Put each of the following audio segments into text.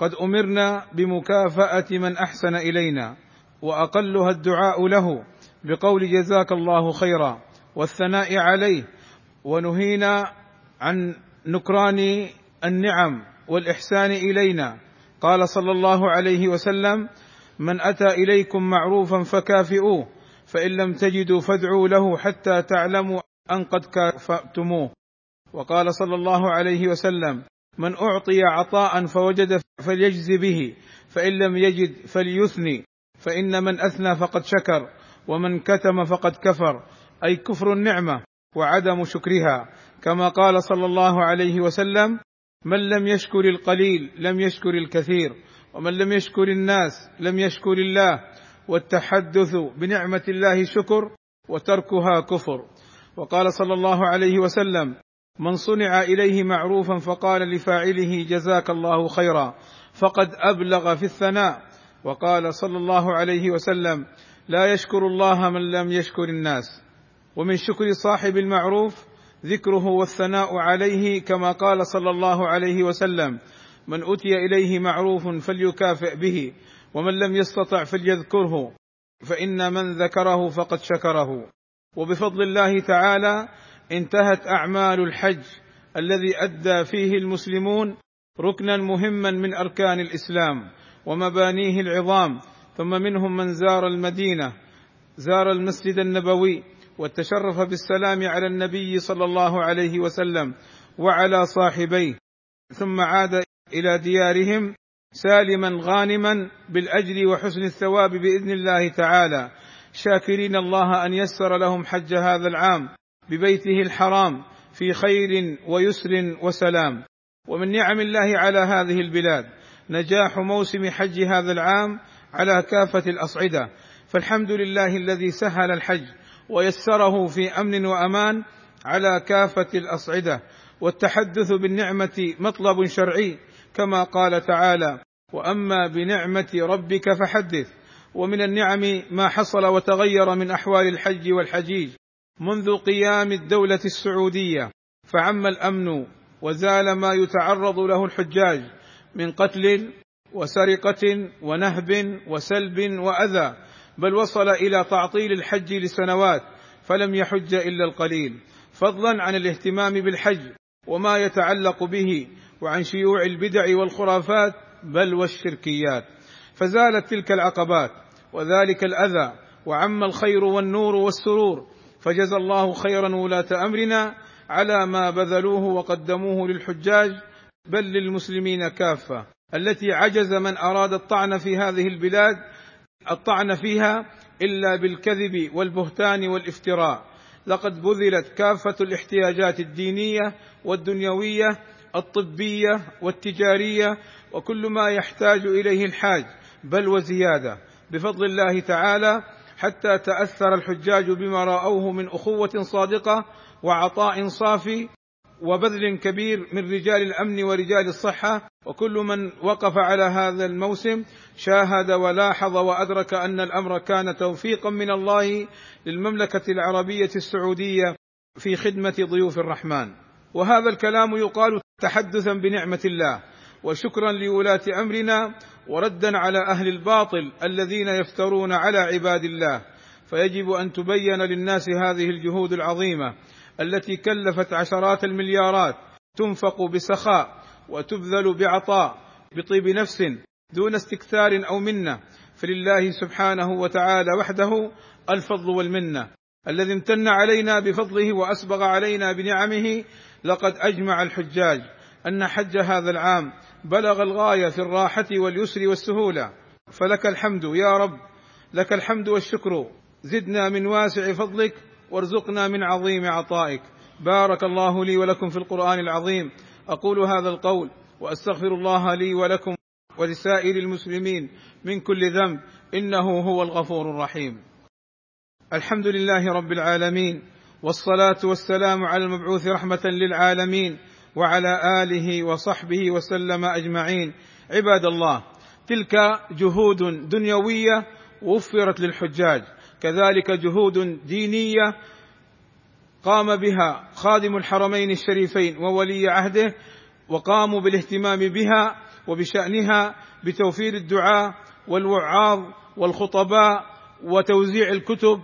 قد أمرنا بمكافأة من أحسن إلينا وأقلها الدعاء له بقول جزاك الله خيرا والثناء عليه ونهينا عن نكران النعم والإحسان إلينا. قال صلى الله عليه وسلم من أتى إليكم معروفا فكافئوه فإن لم تجدوا فادعوا له حتى تعلموا أن قد كافأتموه. وقال صلى الله عليه وسلم من أعطي عطاء فوجد فليجز به فإن لم يجد فليثني فإن من أثنى فقد شكر ومن كتم فقد كفر أي كفر النعمة وعدم شكرها. كما قال صلى الله عليه وسلم من لم يشكر القليل لم يشكر الكثير ومن لم يشكر الناس لم يشكر الله والتحدث بنعمة الله شكر وتركها كفر. وقال صلى الله عليه وسلم من صنع إليه معروفا فقال لفاعله جزاك الله خيرا فقد أبلغ في الثناء. وقال صلى الله عليه وسلم لا يشكر الله من لم يشكر الناس. ومن شكر صاحب المعروف ذكره والثناء عليه كما قال صلى الله عليه وسلم من أتي إليه معروف فليكافئ به ومن لم يستطع فليذكره فإن من ذكره فقد شكره. وبفضل الله تعالى انتهت أعمال الحج الذي أدى فيه المسلمون ركنا مهما من أركان الإسلام ومبانيه العظام ثم منهم من زار المدينة زار المسجد النبوي وتشرف بالسلام على النبي صلى الله عليه وسلم وعلى صاحبيه ثم عاد إلى ديارهم سالما غانما بالأجر وحسن الثواب بإذن الله تعالى. شاكرين الله أن يسر لهم حج هذا العام. ببيته الحرام في خير ويسر وسلام. ومن نعم الله على هذه البلاد نجاح موسم حج هذا العام على كافة الأصعدة. فالحمد لله الذي سهل الحج ويسره في أمن وأمان على كافة الأصعدة. والتحدث بالنعمة مطلب شرعي كما قال تعالى وأما بنعمة ربك فحدث. ومن النعم ما حصل وتغير من أحوال الحج والحجيج. منذ قيام الدولة السعودية فعم الأمن وزال ما يتعرض له الحجاج من قتل وسرقة ونهب وسلب وأذى بل وصل إلى تعطيل الحج لسنوات فلم يحج إلا القليل فضلا عن الاهتمام بالحج وما يتعلق به وعن شيوع البدع والخرافات بل والشركيات. فزالت تلك العقبات وذلك الأذى وعم الخير والنور والسرور فجزى الله خيرا ولاه أمرنا على ما بذلوه وقدموه للحجاج بل للمسلمين كافة. التي عجز من أراد الطعن في هذه البلاد الطعن فيها إلا بالكذب والبهتان والافتراء. لقد بذلت كافة الاحتياجات الدينية والدنيوية الطبية والتجارية وكل ما يحتاج إليه الحاج بل وزيادة. بفضل الله تعالى حتى تأثر الحجاج بما رأوه من أخوة صادقة وعطاء صافي وبذل كبير من رجال الأمن ورجال الصحة. وكل من وقف على هذا الموسم شاهد ولاحظ وأدرك أن الأمر كان توفيقا من الله للمملكة العربية السعودية في خدمة ضيوف الرحمن. وهذا الكلام يقال تحدثا بنعمة الله. وشكرا لولاة أمرنا وردا على أهل الباطل الذين يفترون على عباد الله. فيجب أن تبين للناس هذه الجهود العظيمة التي كلفت عشرات المليارات تنفق بسخاء وتبذل بعطاء بطيب نفس دون استكثار أو منة. فلله سبحانه وتعالى وحده الفضل والمنة. الذي امتن علينا بفضله وأسبغ علينا بنعمه لقد أجمع الحجاج. أن حج هذا العام بلغ الغاية في الراحة واليسر والسهولة. فلك الحمد يا رب لك الحمد والشكر. زدنا من واسع فضلك وارزقنا من عظيم عطائك. بارك الله لي ولكم في القرآن العظيم. أقول هذا القول وأستغفر الله لي ولكم ولسائر المسلمين من كل ذنب. إنه هو الغفور الرحيم. الحمد لله رب العالمين والصلاة والسلام على المبعوث رحمة للعالمين. وعلى آله وصحبه وسلم أجمعين. عباد الله تلك جهود دنيوية وفرت للحجاج. كذلك جهود دينية قام بها خادم الحرمين الشريفين وولي عهده وقاموا بالاهتمام بها وبشأنها بتوفير الدعاء والوعاظ والخطباء وتوزيع الكتب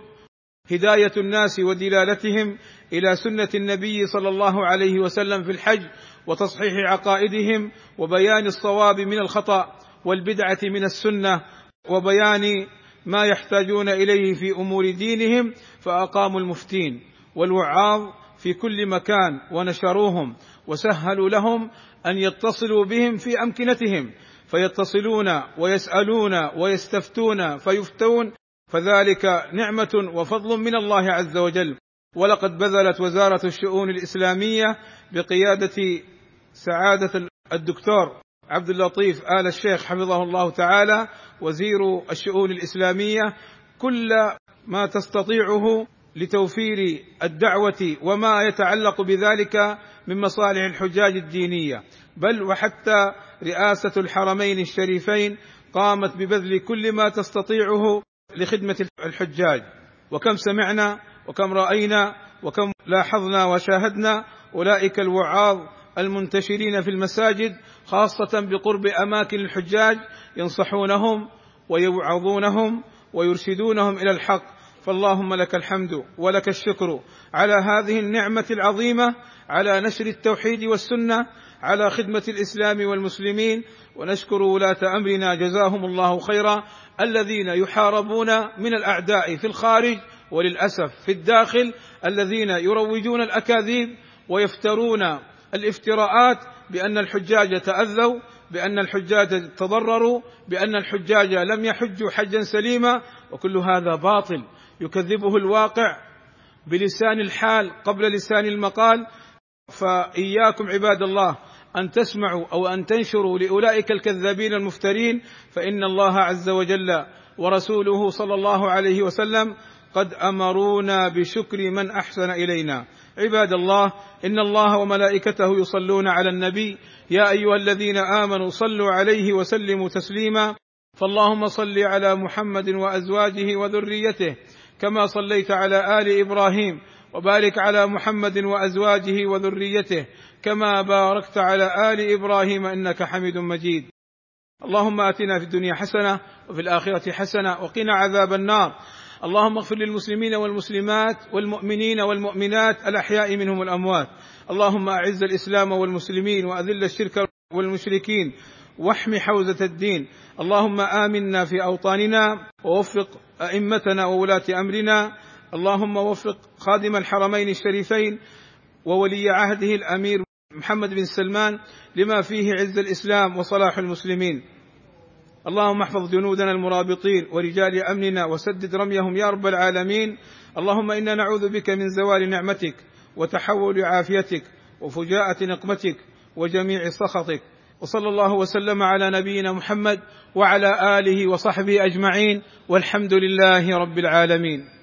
هداية الناس ودلالتهم إلى سنة النبي صلى الله عليه وسلم في الحج وتصحيح عقائدهم وبيان الصواب من الخطأ والبدعة من السنة وبيان ما يحتاجون إليه في أمور دينهم فأقاموا المفتين والوعاظ في كل مكان ونشروهم وسهلوا لهم أن يتصلوا بهم في أمكنتهم فيتصلون ويسألون ويستفتون فيفتون فذلك نعمة وفضل من الله عز وجل ولقد بذلت وزارة الشؤون الإسلامية بقيادة سعادة الدكتور عبد اللطيف آل الشيخ حفظه الله تعالى وزير الشؤون الإسلامية كل ما تستطيعه لتوفير الدعوة وما يتعلق بذلك من مصالح الحجاج الدينية. بل وحتى رئاسة الحرمين الشريفين قامت ببذل كل ما تستطيعه لخدمة الحجاج. وكم سمعنا وكم رأينا وكم لاحظنا وشاهدنا أولئك الوعاظ المنتشرين في المساجد خاصة بقرب أماكن الحجاج ينصحونهم ويوعظونهم ويرشدونهم إلى الحق. فاللهم لك الحمد ولك الشكر على هذه النعمة العظيمة على نشر التوحيد والسنة على خدمة الإسلام والمسلمين. ونشكر ولاة أمرنا جزاهم الله خيرا الذين يحاربون من الأعداء في الخارج وللأسف في الداخل الذين يروجون الأكاذيب ويفترون الافتراءات بأن الحجاج تأذوا بأن الحجاج تضرروا بأن الحجاج لم يحجوا حجا سليما وكل هذا باطل. يكذبه الواقع بلسان الحال قبل لسان المقال. فإياكم عباد الله أن تسمعوا أو أن تنشروا لأولئك الكذابين المفترين فإن الله عز وجل ورسوله صلى الله عليه وسلم قد أمرونا بشكر من أحسن إلينا. عباد الله إن الله وملائكته يصلون على النبي. يا أيها الذين آمنوا صلوا عليه وسلموا تسليما. فاللهم صل على محمد وأزواجه وذريته كما صليت على آل إبراهيم وبارك على محمد وأزواجه وذريته كما باركت على آل إبراهيم إنك حميد مجيد. اللهم آتنا في الدنيا حسنة وفي الآخرة حسنة وقنا عذاب النار. اللهم اغفر للمسلمين والمسلمات والمؤمنين والمؤمنات الأحياء منهم الاموات اللهم أعز الإسلام والمسلمين وأذل الشرك والمشركين واحم حوزة الدين. اللهم آمنا في أوطاننا ووفق أئمتنا وولاة أمرنا. اللهم وفق خادم الحرمين الشريفين وولي عهده الأمير محمد بن سلمان لما فيه عز الإسلام وصلاح المسلمين. اللهم احفظ جنودنا المرابطين ورجال أمننا وسدد رميهم يا رب العالمين. اللهم إنا نعوذ بك من زوال نعمتك وتحول عافيتك وفجاءة نقمتك وجميع سخطك. وصلى الله وسلم على نبينا محمد وعلى آله وصحبه أجمعين. والحمد لله رب العالمين.